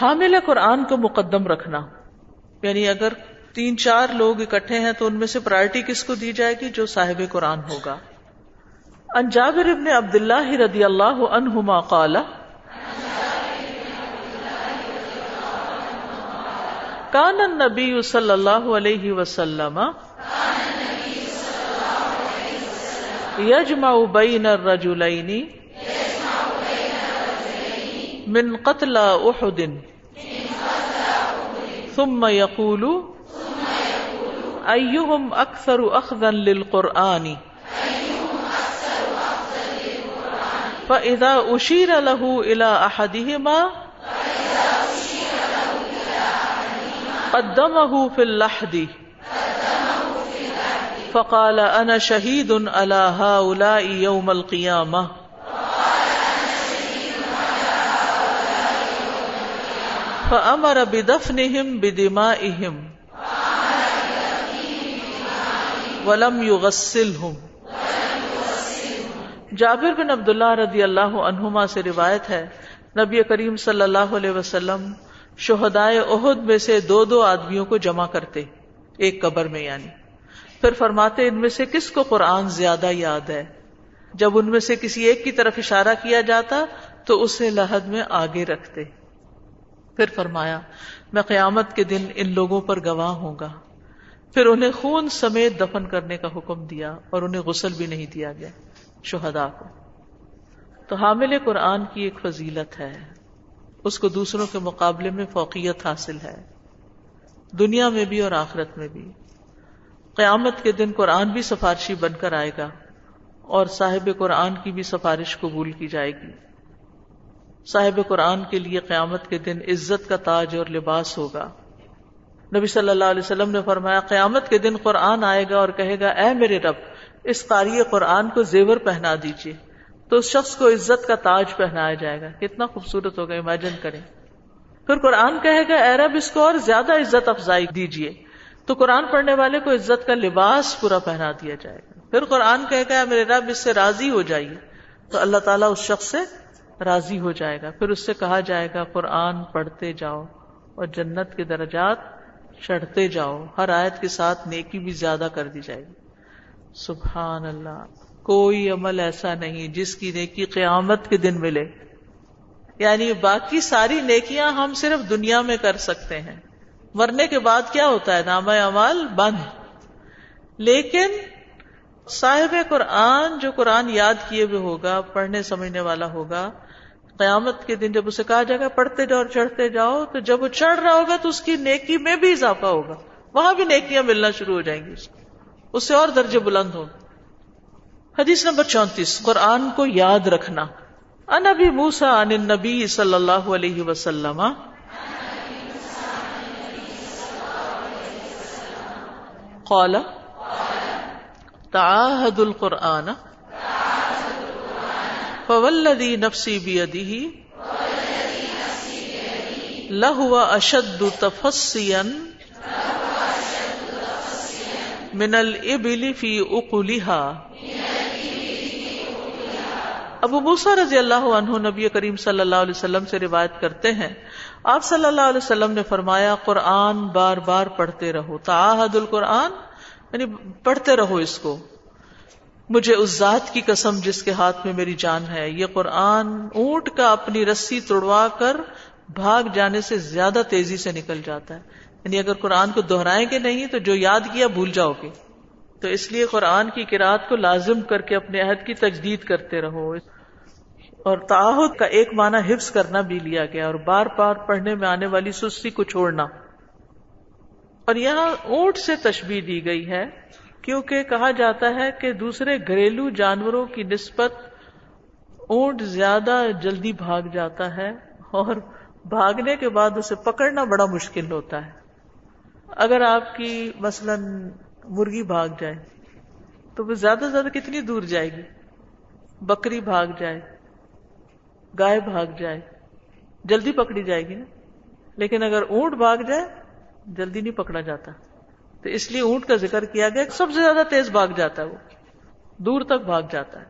حامل قرآن کو مقدم رکھنا۔ یعنی اگر تین چار لوگ اکٹھے ہیں تو ان میں سے پرائرٹی کس کو دی جائے گی؟ جو صاحب قرآن ہوگا۔ انجابر ابن عبد اللہ رضی اللہ عنہما قال کان النبی صلی اللہ علیہ وسلم یجمع بین الرجلین من قتل احد ثم يقول ایہم اکثر اخذا للقرآن؟ فَإِذَا أُشِيرَ لَهُ إِلَىٰ أَحَدِهِمَا، قَدَّمَهُ فِي اللَّحْدِ. فقال انا شہید على هؤلاء يوم القيامة. فأمر بدفنهم بدمائهم ولم يغسلهم جابر بن عبداللہ رضی اللہ عنہما سے روایت ہے، نبی کریم صلی اللہ علیہ وسلم شہدائے عہد میں سے دو دو آدمیوں کو جمع کرتے، ایک قبر میں یعنی۔ پھر فرماتے، ان میں سے کس کو قرآن زیادہ یاد ہے؟ جب ان میں سے کسی ایک کی طرف اشارہ کیا جاتا تو اسے لحد میں آگے رکھتے۔ پھر فرمایا، میں قیامت کے دن ان لوگوں پر گواہ ہوں گا۔ پھر انہیں خون سمیت دفن کرنے کا حکم دیا اور انہیں غسل بھی نہیں دیا گیا شہدا کو۔ تو حامل قرآن کی ایک فضیلت ہے۔ اس کو دوسروں کے مقابلے میں فوقیت حاصل ہے۔ دنیا میں بھی اور آخرت میں بھی۔ قیامت کے دن قرآن بھی سفارشی بن کر آئے گا اور صاحب قرآن کی بھی سفارش قبول کی جائے گی۔ صاحب قرآن کے لیے قیامت کے دن عزت کا تاج اور لباس ہوگا۔ نبی صلی اللہ علیہ وسلم نے فرمایا، قیامت کے دن قرآن آئے گا اور کہے گا، اے میرے رب، اس قاری قرآن کو زیور پہنا دیجیے تو اس شخص کو عزت کا تاج پہنایا جائے گا۔ کتنا خوبصورت ہوگا امیجن کریں۔ پھر قرآن کہے گا، اے رب، اس کو اور زیادہ عزت افزائی دیجیے تو قرآن پڑھنے والے کو عزت کا لباس پورا پہنا دیا جائے گا۔ پھر قرآن کہے گا میرے رب، اس سے راضی ہو جائیے۔ تو اللہ تعالیٰ اس شخص سے راضی ہو جائے گا۔ پھر اس سے کہا جائے گا، قرآن پڑھتے جاؤ اور جنت کے درجات چڑھتے جاؤ۔ ہر آیت کے ساتھ نیکی بھی زیادہ کر دی جائے گی۔ سبحان اللہ۔ کوئی عمل ایسا نہیں جس کی نیکی قیامت کے دن ملے۔ یعنی باقی ساری نیکیاں ہم صرف دنیا میں کر سکتے ہیں۔ مرنے کے بعد کیا ہوتا ہے؟ نام امال بند۔ لیکن صاحب قرآن جو قرآن یاد کیے ہوئے ہوگا، پڑھنے سمجھنے والا ہوگا قیامت کے دن جب اسے کہا جائے گا پڑھتے جاؤ اور چڑھتے جاؤ، تو جب وہ چڑھ رہا ہوگا تو اس کی نیکی میں بھی اضافہ ہوگا۔ وہاں بھی نیکیاں ملنا شروع ہو جائیں گی اس سے اور درجے بلند ہو حدیث نمبر چونتیس، قرآن کو یاد رکھنا۔ ان ابھی موسا ان نبی صلی اللہ علیہ وسلم۔ قال تعاهد القرآن فوالذي نفسي بيده لهو أشد تفصيا من الإبل في أقلها ابو موسا رضی اللہ عنہ نبی کریم صلی اللہ علیہ وسلم سے روایت کرتے ہیں۔ آپ صلی اللہ علیہ وسلم نے فرمایا، قرآن بار بار پڑھتے رہو، تعاہد القرآن یعنی پڑھتے رہو اس کو۔ مجھے اس ذات کی قسم جس کے ہاتھ میں میری جان ہے۔ یہ قرآن اونٹ کا اپنی رسی توڑوا کر بھاگ جانے سے زیادہ تیزی سے نکل جاتا ہے۔ یعنی اگر قرآن کو دہرائیں گے نہیں تو جو یاد کیا بھول جاؤ گے۔ تو اس لیے قرآن کی کراط کو لازم کر کے اپنے عہد کی تجدید کرتے رہو۔ اور تعہد کا ایک معنی حفظ کرنا بھی لیا گیا اور بار بار پڑھنے میں آنے والی سستی کو چھوڑنا۔ اور یہاں اونٹ سے تشبیح دی گئی ہے کیونکہ کہا جاتا ہے کہ دوسرے گھریلو جانوروں کی نسبت اونٹ زیادہ جلدی بھاگ جاتا ہے اور بھاگنے کے بعد اسے پکڑنا بڑا مشکل ہوتا ہے۔ اگر آپ کی مثلا مرغی بھاگ جائے تو وہ زیادہ سے زیادہ کتنی دور جائے گی؟ بکری بھاگ جائے، گائے بھاگ جائے، جلدی پکڑی جائے گی نا؟ لیکن اگر اونٹ بھاگ جائے، جلدی نہیں پکڑا جاتا۔ تو اس لیے اونٹ کا ذکر کیا گیا سب سے زیادہ تیز بھاگ جاتا ہے وہ۔ دور تک بھاگ جاتا ہے۔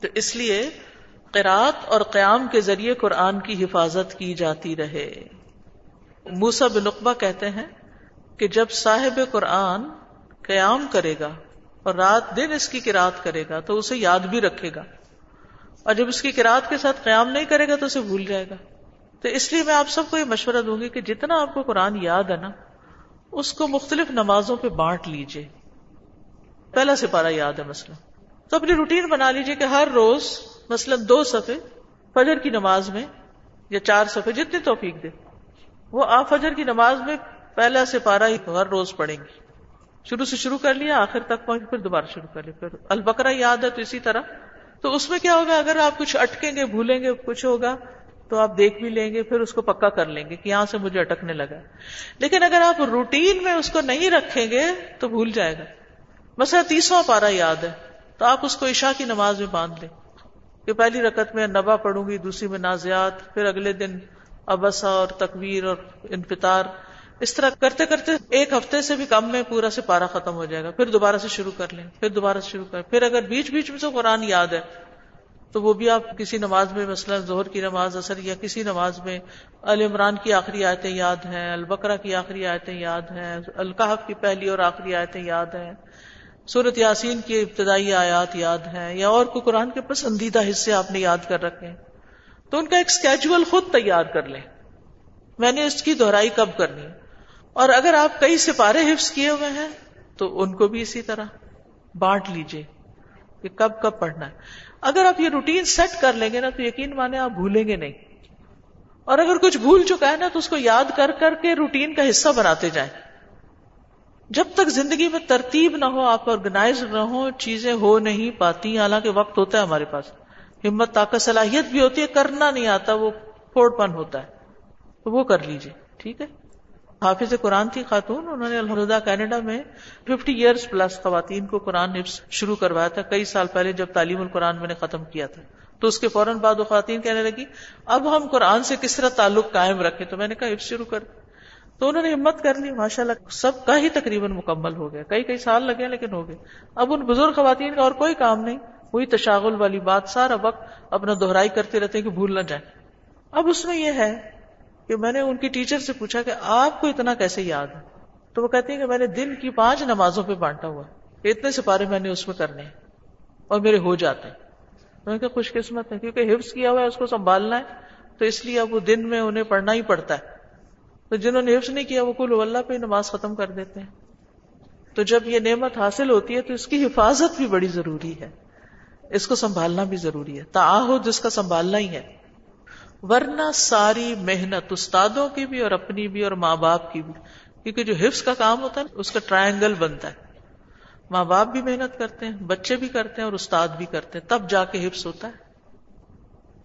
تو اس لیے قرات اور قیام کے ذریعے قرآن کی حفاظت کی جاتی رہے۔ موسا بنقبہ کہتے ہیں کہ جب صاحب قرآن قیام کرے گا اور رات دن اس کی قرات کرے گا تو اسے یاد بھی رکھے گا۔ اور جب اس کی قرات کے ساتھ قیام نہیں کرے گا تو اسے بھول جائے گا۔ تو اس لیے میں آپ سب کو یہ مشورہ دوں گی کہ جتنا آپ کو قرآن یاد ہے نا اس کو مختلف نمازوں پہ بانٹ لیجیے پہلا سپارہ یاد ہے مثلا تو اپنی روٹین بنا لیجیے کہ ہر روز مثلا دو صفحے فجر کی نماز میں یا چار صفحے جتنی توفیق دے۔ وہ آپ فجر کی نماز میں پہلا سپارہ ہی ہر روز پڑھیں گے۔ شروع سے شروع کر لیا، آخر تک پہنچ، پھر دوبارہ شروع کر لیا۔ پھر البکرا یاد ہے تو اسی طرح۔ تو اس میں کیا ہوگا؟ اگر آپ کچھ اٹکیں گے، بھولیں گے، کچھ ہوگا تو آپ دیکھ بھی لیں گے، پھر اس کو پکا کر لیں گے کہ یہاں سے مجھے اٹکنے لگا۔ لیکن اگر آپ روٹین میں اس کو نہیں رکھیں گے تو بھول جائے گا۔ مسئلہ تیسواں پارا یاد ہے۔ تو آپ اس کو عشاء کی نماز میں باندھ لیں۔ کہ پہلی رکت میں نبا پڑھوں گی، دوسری میں نازیات، پھر اگلے دن ابسا اور تکبیر اور انفطار۔ اس طرح کرتے کرتے ایک ہفتے سے بھی کم میں پورا سے پارا ختم ہو جائے گا۔ پھر دوبارہ سے شروع کر لیں، پھر دوبارہ سے شروع کر پھر اگر بیچ بیچ میں سے قرآن یاد ہے تو وہ بھی آپ کسی نماز میں مثلا ظہر کی نماز اثر یا کسی نماز میں عمران کی آخری آیتیں یاد ہیں، البقرہ کی آخری آیتیں یاد ہیں القحف کی پہلی اور آخری آیتیں یاد ہیں سورت یاسین کی ابتدائی آیات یاد ہیں، یا اور کوئی قرآن کے پسندیدہ حصے آپ نے یاد کر رکھے ہیں۔ تو ان کا ایک اسکیجول خود تیار کر لیں۔ میں نے اس کی دہرائی کب کرنی؟ اور اگر آپ کئی سپارے حفظ کیے ہوئے ہیں تو ان کو بھی اسی طرح بانٹ لیجیے کہ کب کب پڑھنا ہے۔ اگر آپ یہ روٹین سیٹ کر لیں گے نا تو یقین مانے آپ بھولیں گے نہیں۔ اور اگر کچھ بھول چکا ہے نا تو اس کو یاد کر کر کے روٹین کا حصہ بناتے جائیں۔ جب تک زندگی میں ترتیب نہ ہو، آپ آرگنائز نہ ہو، چیزیں ہو نہیں پاتی، حالانکہ وقت ہوتا ہے ہمارے پاس۔ ہمت، طاقت، صلاحیت بھی ہوتی ہے، کرنا نہیں آتا، وہ پھوڑ پن ہوتا ہے۔ وہ کر لیجیے ٹھیک ہے؟ حافظ قرآن تھی خاتون، انہوں نے الحمدہ کینیڈا میں ففٹی ایئرس پلس خواتین کو قرآن حفظ شروع کروایا تھا، کئی سال پہلے جب تعلیم القرآن میں نے ختم کیا تھا۔ تو اس کے فوراً بعد وہ خواتین کہنے لگی، اب ہم قرآن سے کس طرح تعلق قائم رکھے تو میں نے کہا حفظ شروع کر۔ تو انہوں نے ہمت کر لی ماشاء اللہ سب کا ہی تقریباً مکمل ہو گیا۔ کئی کئی سال لگے لیکن ہو گئے۔ اب ان بزرگ خواتین کا اور کوئی کام نہیں، وہی تشاغل والی بات، سارا وقت اپنا دہرائی کرتے رہتے کہ بھول نہ جائیں۔ اب اس میں یہ ہے کہ میں نے ان کی ٹیچر سے پوچھا کہ آپ کو اتنا کیسے یاد ہے؟ تو وہ کہتی ہیں کہ میں نے دن کی پانچ نمازوں پہ بانٹا ہوا اتنے سپارے میں نے اس میں کرنے اور میرے ہو جاتے میں کہ خوش قسمت ہے کیونکہ حفظ کیا ہوا ہے، اس کو سنبھالنا ہے۔ تو اس لیے اب وہ دن میں انہیں پڑھنا ہی پڑتا ہے۔ تو جنہوں نے حفظ نہیں کیا وہ کل اللہ پہ نماز ختم کر دیتے ہیں۔ تو جب یہ نعمت حاصل ہوتی ہے تو اس کی حفاظت بھی بڑی ضروری ہے۔ اس کو سنبھالنا بھی ضروری ہے۔ تعاہد اس کا سنبھالنا ہی ہے۔ ورنہ ساری محنت استادوں کی بھی اور اپنی بھی اور ماں باپ کی بھی۔ کیونکہ جو حفظ کا کام ہوتا ہے اس کا ٹرائنگل بنتا ہے۔ ماں باپ بھی محنت کرتے ہیں، بچے بھی کرتے ہیں اور استاد بھی کرتے ہیں۔ تب جا کے حفظ ہوتا ہے۔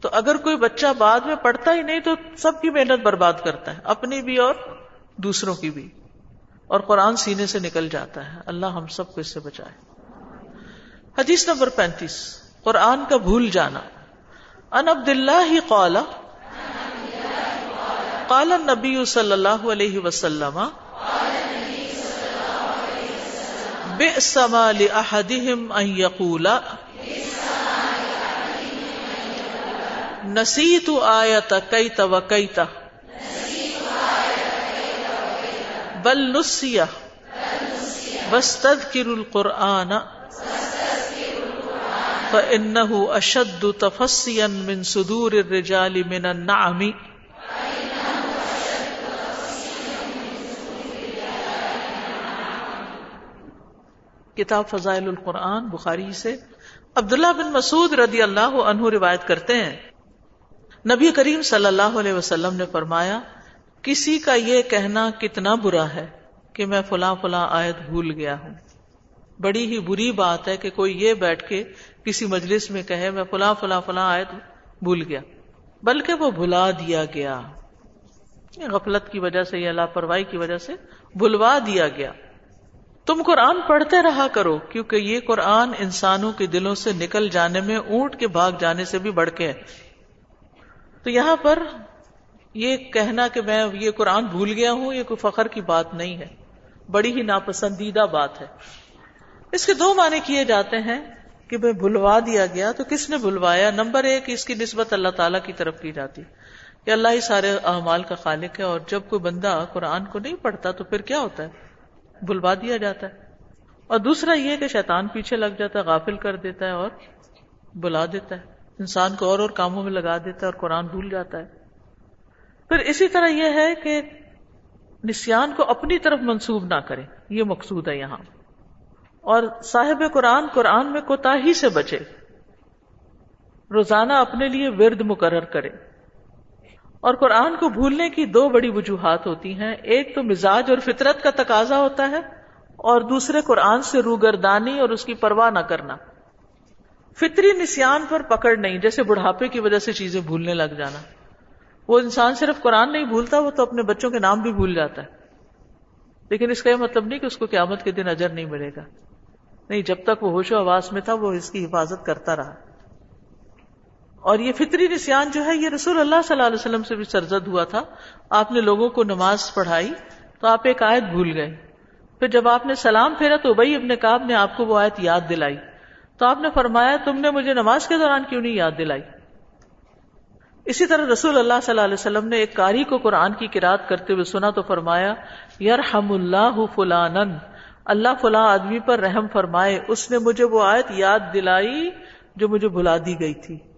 تو اگر کوئی بچہ بعد میں پڑھتا ہی نہیں تو سب کی محنت برباد کرتا ہے، اپنی بھی اور دوسروں کی بھی۔ اور قرآن سینے سے نکل جاتا ہے۔ اللہ ہم سب کو اس سے بچائے۔ حدیث نمبر پینتیس۔ قرآن کا بھول جانا۔ ان عبد اللہ قال قال النبی صلی اللہ علیہ وسلم، بئس ما لأحدهم ان يقول نسیت آیت کیت و کیت، بل نسیہ وستذکر القرآن، فإنه أشد تفسيا من صدور الرجال من النعم. کتاب فضائل القرآن، بخاری سے عبداللہ بن مسعود رضی اللہ عنہ روایت کرتے ہیں۔ نبی کریم صلی اللہ علیہ وسلم نے فرمایا، کسی کا یہ کہنا کتنا برا ہے کہ میں فلاں فلاں آیت بھول گیا ہوں۔ بڑی ہی بری بات ہے کہ کوئی یہ بیٹھ کے کسی مجلس میں کہے، میں فلاں فلاں فلاں آیت بھول گیا۔ بلکہ وہ بھلا دیا گیا۔ غفلت کی وجہ سے یا لاپرواہی کی وجہ سے بھلوا دیا گیا۔ تم قرآن پڑھتے رہا کرو، کیونکہ یہ قرآن انسانوں کے دلوں سے نکل جانے میں، اونٹ کے بھاگ جانے سے بھی بڑھ کے ہے تو یہاں پر یہ کہنا کہ میں یہ قرآن بھول گیا ہوں، یہ کوئی فخر کی بات نہیں ہے۔ بڑی ہی ناپسندیدہ بات ہے۔ اس کے دو معنی کیے جاتے ہیں کہ میں بھلوا دیا گیا، تو کس نے بھلوایا؟ نمبر ایک، اس کی نسبت اللہ تعالیٰ کی طرف کی جاتی۔ کہ اللہ ہی سارے اعمال کا خالق ہے اور جب کوئی بندہ قرآن کو نہیں پڑھتا تو پھر کیا ہوتا ہے؟ بھلوا دیا جاتا ہے۔ اور دوسرا یہ کہ شیطان پیچھے لگ جاتا ہے، غافل کر دیتا ہے اور بلا دیتا ہے۔ انسان کو اور اور کاموں میں لگا دیتا ہے اور قرآن بھول جاتا ہے۔ پھر اسی طرح یہ ہے کہ نسیان کو اپنی طرف منسوب نہ کرے یہ مقصود ہے یہاں۔ اور صاحب قرآن قرآن میں کوتا ہی سے بچے۔ روزانہ اپنے لیے ورد مقرر کرے اور قرآن کو بھولنے کی دو بڑی وجوہات ہوتی ہیں۔ ایک تو مزاج اور فطرت کا تقاضا ہوتا ہے اور دوسرے قرآن سے روگردانی اور اس کی پرواہ نہ کرنا۔ فطری نسان پر پکڑ نہیں، جیسے بڑھاپے کی وجہ سے چیزیں بھولنے لگ جانا۔ وہ انسان صرف قرآن نہیں بھولتا، وہ تو اپنے بچوں کے نام بھی بھول جاتا ہے۔ لیکن اس کا یہ مطلب نہیں کہ اس کو قیامت کے دن اجر نہیں ملے گا۔ نہیں، جب تک وہ ہوش و آواز میں تھا، وہ اس کی حفاظت کرتا رہا۔ اور یہ فطری نسان جو ہے، یہ رسول اللہ صلی اللہ علیہ وسلم سے بھی سرزد ہوا تھا۔ آپ نے لوگوں کو نماز پڑھائی تو آپ ایک آیت بھول گئے۔ پھر جب آپ نے سلام پھیرا تو بھائی اپنے کاب نے آپ کو وہ آیت یاد دلائی۔ تو آپ نے فرمایا، تم نے مجھے نماز کے دوران کیوں نہیں یاد دلائی؟ اسی طرح رسول اللہ صلی اللہ علیہ وسلم نے ایک کاری کو قرآن کی کراط کرتے ہوئے سنا تو فرمایا یار ہم اللہ فلان اللہ فلاں آدمی پر رحم فرمائے، اس نے مجھے وہ آیت یاد دلائی جو مجھے بلا دی گئی تھی۔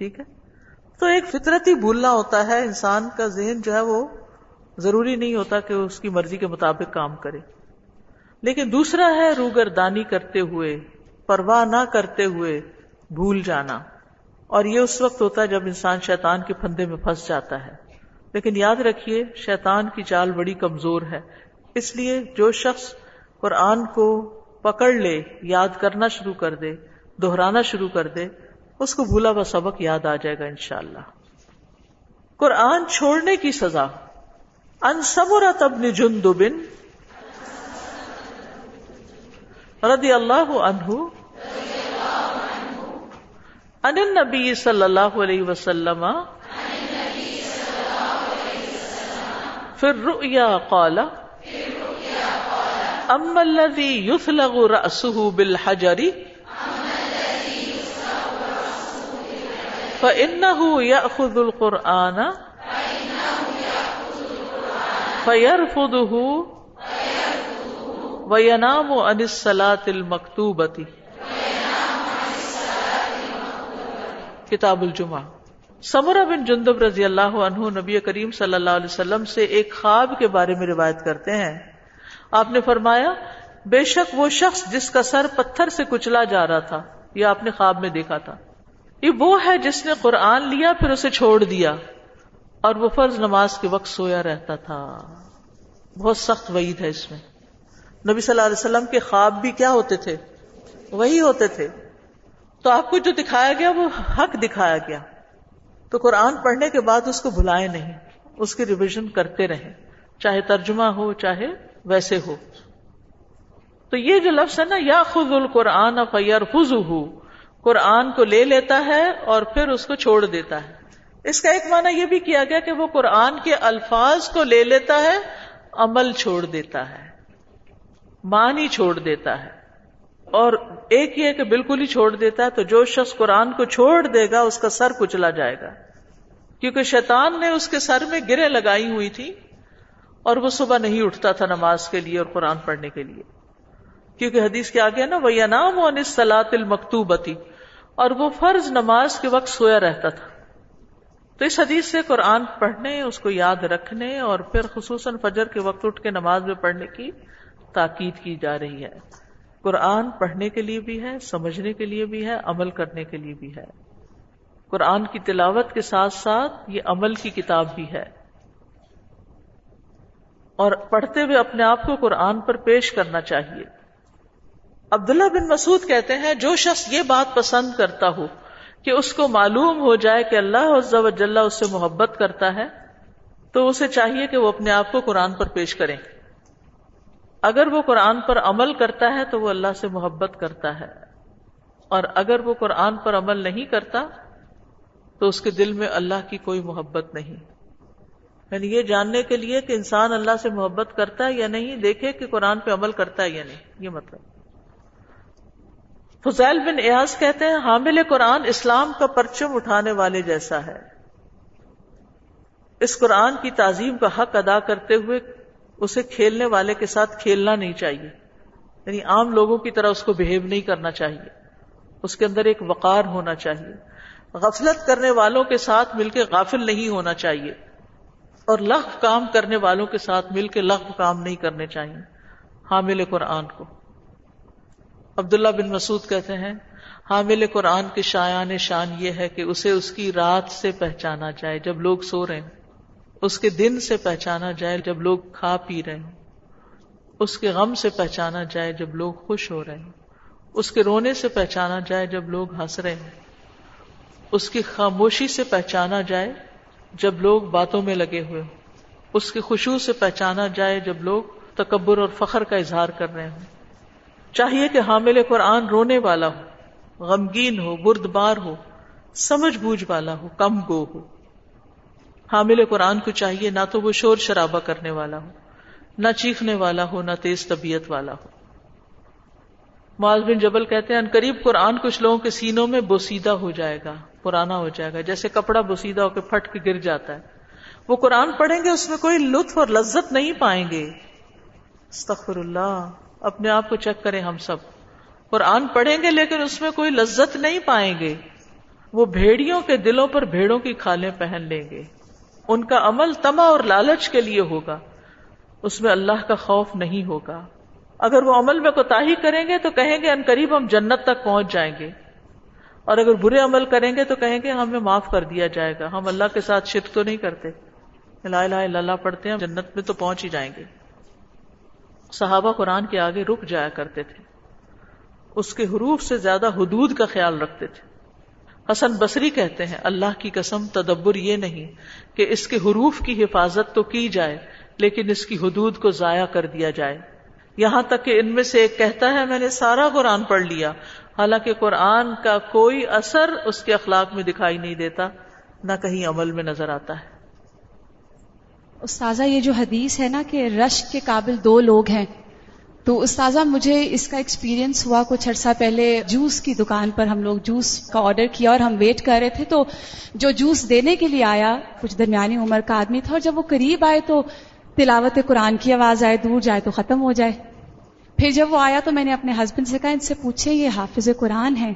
ٹھیک ہے؟ تو ایک فطرتی بھولنا ہوتا ہے انسان کا ذہن جو ہے وہ ضروری نہیں ہوتا کہ اس کی مرضی کے مطابق کام کرے۔ لیکن دوسرا ہے روگر دانی کرتے ہوئے، پرواہ نہ کرتے ہوئے بھول جانا۔ اور یہ اس وقت ہوتا ہے جب انسان شیطان کے پھندے میں پھنس جاتا ہے۔ لیکن یاد رکھیے، شیطان کی چال بڑی کمزور ہے۔ اس لیے جو شخص قرآن کو پکڑ لے، یاد کرنا شروع کر دے، دہرانا شروع کر دے اس کو بھولا ہوا سبق یاد آ جائے گا انشاءاللہ۔ قرآن چھوڑنے کی سزا۔ انسمرا تب جن بن رضی اللہ عنہ۔ ان نبی صلی اللہ علیہ وسلم۔ پھر رؤیا قال۔ اما الذي يثلغ رأسه بالحجر۔ فإنه يأخذ القرآن فيرفضه وينام عن الصلاة المكتوبة کتاب الجمہ سمرہ بن جندب رضی اللہ عنہ نبی کریم صلی اللہ علیہ وسلم سے ایک خواب کے بارے میں روایت کرتے ہیں۔ آپ نے فرمایا، بے شک وہ شخص جس کا سر پتھر سے کچلا جا رہا تھا یہ آپ نے خواب میں دیکھا تھا۔ یہ وہ ہے جس نے قرآن لیا پھر اسے چھوڑ دیا اور وہ فرض نماز کے وقت سویا رہتا تھا بہت سخت وعید ہے اس میں نبی صلی اللہ علیہ وسلم کے خواب بھی کیا ہوتے تھے وہی ہوتے تھے تو آپ کو جو دکھایا گیا وہ حق دکھایا گیا تو قرآن پڑھنے کے بعد اس کو بلائے نہیں اس کی ریویژن کرتے رہیں چاہے ترجمہ ہو چاہے ویسے ہو تو یہ جو لفظ ہے نا یا خز القرآن فیر خز قرآن کو لے لیتا ہے اور پھر اس کو چھوڑ دیتا ہے۔ اس کا ایک معنی یہ بھی کیا گیا کہ وہ قرآن کے الفاظ کو لے لیتا ہے، عمل چھوڑ دیتا ہے، معنی چھوڑ دیتا ہے۔ اور ایک یہ کہ بالکل ہی چھوڑ دیتا ہے تو جو شخص قرآن کو چھوڑ دے گا، اس کا سر کچلا جائے گا۔ کیونکہ شیطان نے اس کے سر میں گرے لگائی ہوئی تھی اور وہ صبح نہیں اٹھتا تھا نماز کے لیے اور قرآن پڑھنے کے لیے۔ کیونکہ حدیث کے آگے نا وہ انعام و سلاط المکتوبتی اور وہ فرض نماز کے وقت سویا رہتا تھا۔ تو اس حدیث سے قرآن پڑھنے، اس کو یاد رکھنے اور پھر خصوصاً فجر کے وقت اٹھ کے نماز میں پڑھنے کی تاکید کی جا رہی ہے۔ قرآن پڑھنے کے لیے بھی ہے، سمجھنے کے لیے بھی ہے، عمل کرنے کے لیے بھی ہے۔ قرآن کی تلاوت کے ساتھ ساتھ یہ عمل کی کتاب بھی ہے۔ اور پڑھتے ہوئے اپنے آپ کو قرآن پر پیش کرنا چاہیے۔ عبداللہ بن مسعود کہتے ہیں، جو شخص یہ بات پسند کرتا ہو کہ اس کو معلوم ہو جائے کہ اللہ عز و جل اس سے محبت کرتا ہے، تو اسے چاہیے کہ وہ اپنے آپ کو قرآن پر پیش کریں اگر وہ قرآن پر عمل کرتا ہے تو وہ اللہ سے محبت کرتا ہے۔ اور اگر وہ قرآن پر عمل نہیں کرتا تو اس کے دل میں اللہ کی کوئی محبت نہیں۔ یعنی یہ جاننے کے لیے کہ انسان اللہ سے محبت کرتا ہے یا نہیں، دیکھے کہ قرآن پہ عمل کرتا ہے یا نہیں، یہ مطلب۔ فضیل بن ایاز کہتے ہیں، حامل قرآن اسلام کا پرچم اٹھانے والے جیسا ہے۔ اس قرآن کی تعظیم کا حق ادا کرتے ہوئے اسے کھیلنے والے کے ساتھ کھیلنا نہیں چاہیے۔ یعنی عام لوگوں کی طرح اس کو بہیو نہیں کرنا چاہیے۔ اس کے اندر ایک وقار ہونا چاہیے۔ غفلت کرنے والوں کے ساتھ مل کے غافل نہیں ہونا چاہیے۔ اور لغ کام کرنے والوں کے ساتھ مل کے لغ کام نہیں کرنے چاہیے۔ حامل قرآن کو۔ عبداللہ بن مسعود کہتے ہیں، حامل قرآن کے شایان شان یہ ہے کہ اسے اس کی رات سے پہچانا جائے جب لوگ سو رہے ہیں اس کے دن سے پہچانا جائے جب لوگ کھا پی رہے ہیں اس کے غم سے پہچانا جائے جب لوگ خوش ہو رہے ہیں اس کے رونے سے پہچانا جائے جب لوگ ہنس رہے ہیں اس کی خاموشی سے پہچانا جائے جب لوگ باتوں میں لگے ہوئے ہوں۔ اس کی خوشبو سے پہچانا جائے جب لوگ تکبر اور فخر کا اظہار کر رہے ہوں۔ چاہیے کہ حامل قرآن رونے والا ہو، غمگین ہو برد بار ہو، سمجھ بوجھ والا ہو، کم گو ہو۔ حامل قرآن کو چاہیے نہ تو وہ شور شرابہ کرنے والا ہو، نہ چیخنے والا ہو، نہ تیز طبیعت والا ہو۔ معاذ بن جبل کہتے ہیں قریب قرآن کچھ لوگوں کے سینوں میں بوسیدہ ہو جائے گا، پرانا ہو جائے گا، جیسے کپڑا بوسیدہ ہو کے پھٹ کے گر جاتا ہے۔ وہ قرآن پڑھیں گے، اس میں کوئی لطف اور لذت نہیں پائیں گے۔ استغفر اللہ۔ اپنے آپ کو چیک کریں ہم سب۔ قرآن پڑھیں گے لیکن اس میں کوئی لذت نہیں پائیں گے۔ وہ بھیڑیوں کے دلوں پر بھیڑوں کی کھالیں پہن لیں گے۔ ان کا عمل تما اور لالچ کے لیے ہوگا۔ اس میں اللہ کا خوف نہیں ہوگا۔ اگر وہ عمل میں کوتا کریں گے تو کہیں گے، ان قریب ہم جنت تک پہنچ جائیں گے۔ اور اگر برے عمل کریں گے تو کہیں گے، ہمیں معاف کر دیا جائے گا۔ ہم اللہ کے ساتھ شرک تو نہیں کرتے۔ لا الہ الا اللہ پڑھتے ہیں جنت میں تو پہنچ ہی جائیں گے۔ صحابہ قرآن کے آگے رک جایا کرتے تھے۔ اس کے حروف سے زیادہ حدود کا خیال رکھتے تھے۔ حسن بصری کہتے ہیں، اللہ کی قسم، تدبر یہ نہیں کہ اس کے حروف کی حفاظت تو کی جائے، لیکن اس کی حدود کو ضائع کر دیا جائے۔ یہاں تک کہ ان میں سے ایک کہتا ہے، میں نے سارا قرآن پڑھ لیا۔ حالانکہ قرآن کا کوئی اثر اس کے اخلاق میں دکھائی نہیں دیتا، نہ کہیں عمل میں نظر آتا ہے۔ استاذہ، یہ جو حدیث ہے نا کہ رشک کے قابل دو لوگ ہیں، تو استاذہ، مجھے اس کا ایکسپیرینس ہوا کچھ عرصہ پہلے جوس کی دکان پر، ہم لوگ جوس کا آرڈر کیا اور ہم ویٹ کر رہے تھے، تو جو جوس دینے کے لیے آیا، کچھ درمیانی عمر کا آدمی تھا، اور جب وہ قریب آئے تو تلاوت قرآن کی آواز آئے، دور جائے تو ختم ہو جائے۔ پھر جب وہ آیا تو میں نے اپنے ہسبینڈ سے کہا، ان سے پوچھے یہ حافظ قرآن ہے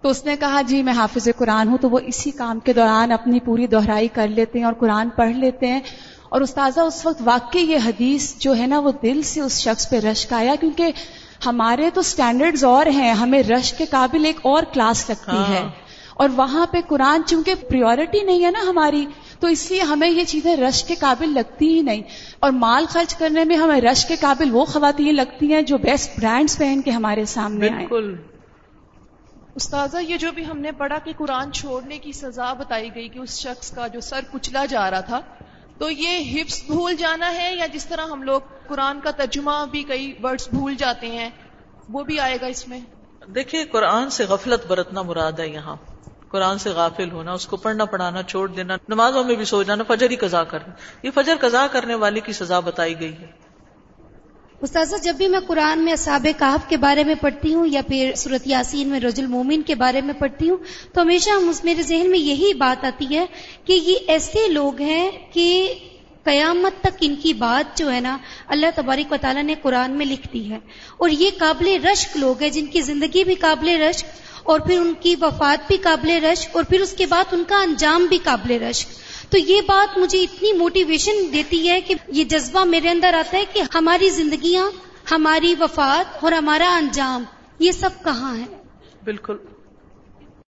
تو اس نے کہا جی میں حافظ قرآن ہوں، تو وہ اسی کام کے دوران اپنی پوری دہرائی کر لیتے ہیں اور قرآن پڑھ لیتے ہیں۔ اور استاذہ اس وقت واقعی یہ حدیث جو ہے نا وہ دل سے اس شخص پہ رشک آیا کیونکہ ہمارے تو سٹینڈرڈز اور ہیں ہمیں رش کے قابل ایک اور کلاس لگتی ہے۔ ہاں۔ اور وہاں پہ قرآن چونکہ پریورٹی نہیں ہے نا ہماری تو اس لیے ہمیں یہ چیزیں رش کے قابل لگتی ہی نہیں۔ اور مال خرچ کرنے میں ہمیں رش کے قابل وہ خواتین لگتی ہیں جو بیسٹ برانڈز پہن کے ہمارے سامنے بالکل۔ استاذہ یہ جو بھی ہم نے پڑھا کہ قرآن چھوڑنے کی سزا بتائی گئی کہ اس شخص کا جو سر کچلا جا رہا تھا تو یہ حفظ بھول جانا ہے یا جس طرح ہم لوگ قرآن کا ترجمہ بھی کئی ورڈز بھول جاتے ہیں، وہ بھی آئے گا اس میں؟ دیکھیے، قرآن سے غفلت برتنا مراد ہے یہاں۔ قرآن سے غافل ہونا، اس کو پڑھنا، پڑھانا، چھوڑ دینا، نمازوں میں بھی سو جانا، فجر ہی قزا کرنا۔ یہ فجر قزا کرنے والے کی سزا بتائی گئی ہے۔ استاذہ، جب بھی میں قرآن میں اصحاب کہف کے بارے میں پڑھتی ہوں یا پھر صورت یاسین میں رج المومن کے بارے میں پڑھتی ہوں، تو ہمیشہ میرے ذہن میں یہی بات آتی ہے کہ یہ ایسے لوگ ہیں کہ قیامت تک ان کی بات جو ہے نا اللہ تبارک و تعالیٰ نے قرآن میں لکھ دی ہے۔ اور یہ قابل رشک لوگ ہیں جن کی زندگی بھی قابل رشک اور پھر ان کی وفات بھی قابل رشک اور پھر اس کے بعد ان کا انجام بھی قابل رشک تو یہ بات مجھے اتنی موٹیویشن دیتی ہے کہ یہ جذبہ میرے اندر آتا ہے کہ ہماری زندگیاں، ہماری وفات اور ہمارا انجام، یہ سب کہاں ہے؟ بالکل۔